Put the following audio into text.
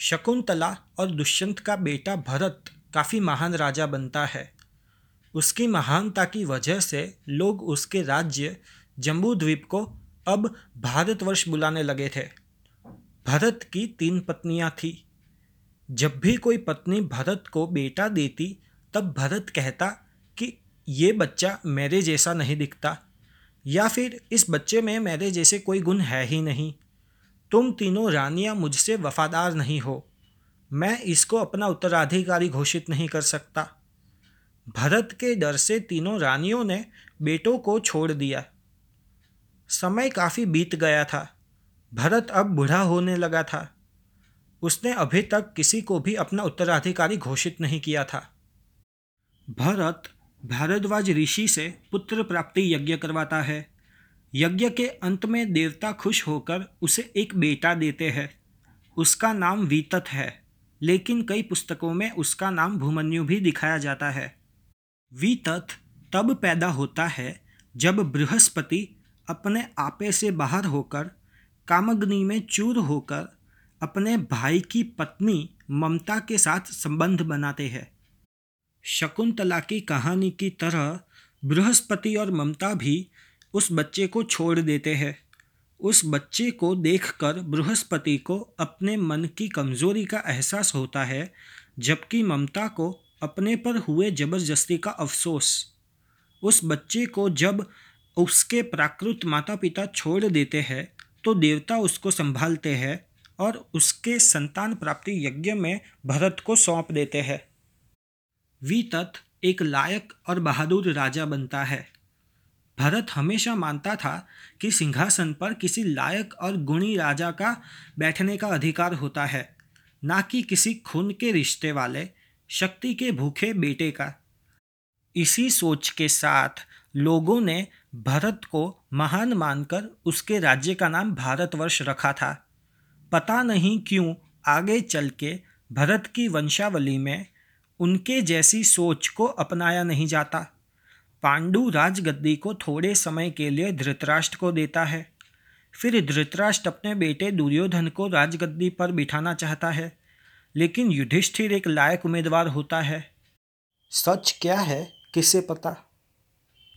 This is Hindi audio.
शकुंतला और दुष्यंत का बेटा भरत काफ़ी महान राजा बनता है। उसकी महानता की वजह से लोग उसके राज्य जम्बू द्वीप को अब भारतवर्ष बुलाने लगे थे। भरत की तीन पत्नियाँ थीं। जब भी कोई पत्नी भरत को बेटा देती, तब भरत कहता कि, ये बच्चा मेरे जैसा नहीं दिखता। या फिर, इस बच्चे में मेरे जैसे कोई गुण है ही नहीं। तुम तीनों रानियाँ मुझसे वफादार नहीं हो। मैं इसको अपना उत्तराधिकारी घोषित नहीं कर सकता। भरत के डर से तीनों रानियों ने बेटों को छोड़ दिया। समय काफ़ी बीत गया था। भरत अब बूढ़ा होने लगा था। उसने अभी तक किसी को भी अपना उत्तराधिकारी घोषित नहीं किया था। भरत भारद्वाज ऋषि से पुत्र प्राप्ति यज्ञ करवाता है। यज्ञ के अंत में देवता खुश होकर उसे एक बेटा देते हैं। उसका नाम वीतत है, लेकिन कई पुस्तकों में उसका नाम भूमन्यु भी दिखाया जाता है। वीतत तब पैदा होता है जब बृहस्पति अपने आपे से बाहर होकर, कामग्नि में चूर होकर अपने भाई की पत्नी ममता के साथ संबंध बनाते हैं। शकुंतला की कहानी की तरह बृहस्पति और ममता भी उस बच्चे को छोड़ देते हैं। उस बच्चे को देखकर बृहस्पति को अपने मन की कमज़ोरी का एहसास होता है, जबकि ममता को अपने पर हुए ज़बरदस्ती का अफसोस। उस बच्चे को जब उसके प्राकृत माता पिता छोड़ देते हैं तो देवता उसको संभालते हैं और उसके संतान प्राप्ति यज्ञ में भरत को सौंप देते हैं। वीतत एक लायक और बहादुर राजा बनता है। भरत हमेशा मानता था कि सिंहासन पर किसी लायक और गुणी राजा का बैठने का अधिकार होता है, ना कि किसी खून के रिश्ते वाले, शक्ति के भूखे बेटे का। इसी सोच के साथ लोगों ने भरत को महान मानकर उसके राज्य का नाम भारतवर्ष रखा था। पता नहीं क्यों आगे चल के भरत की वंशावली में उनके जैसी सोच को अपनाया नहीं जाता। पांडु राजगद्दी को थोड़े समय के लिए धृतराष्ट्र को देता है। फिर धृतराष्ट्र अपने बेटे दुर्योधन को राजगद्दी पर बिठाना चाहता है, लेकिन युधिष्ठिर एक लायक उम्मीदवार होता है। सच क्या है, किसे पता?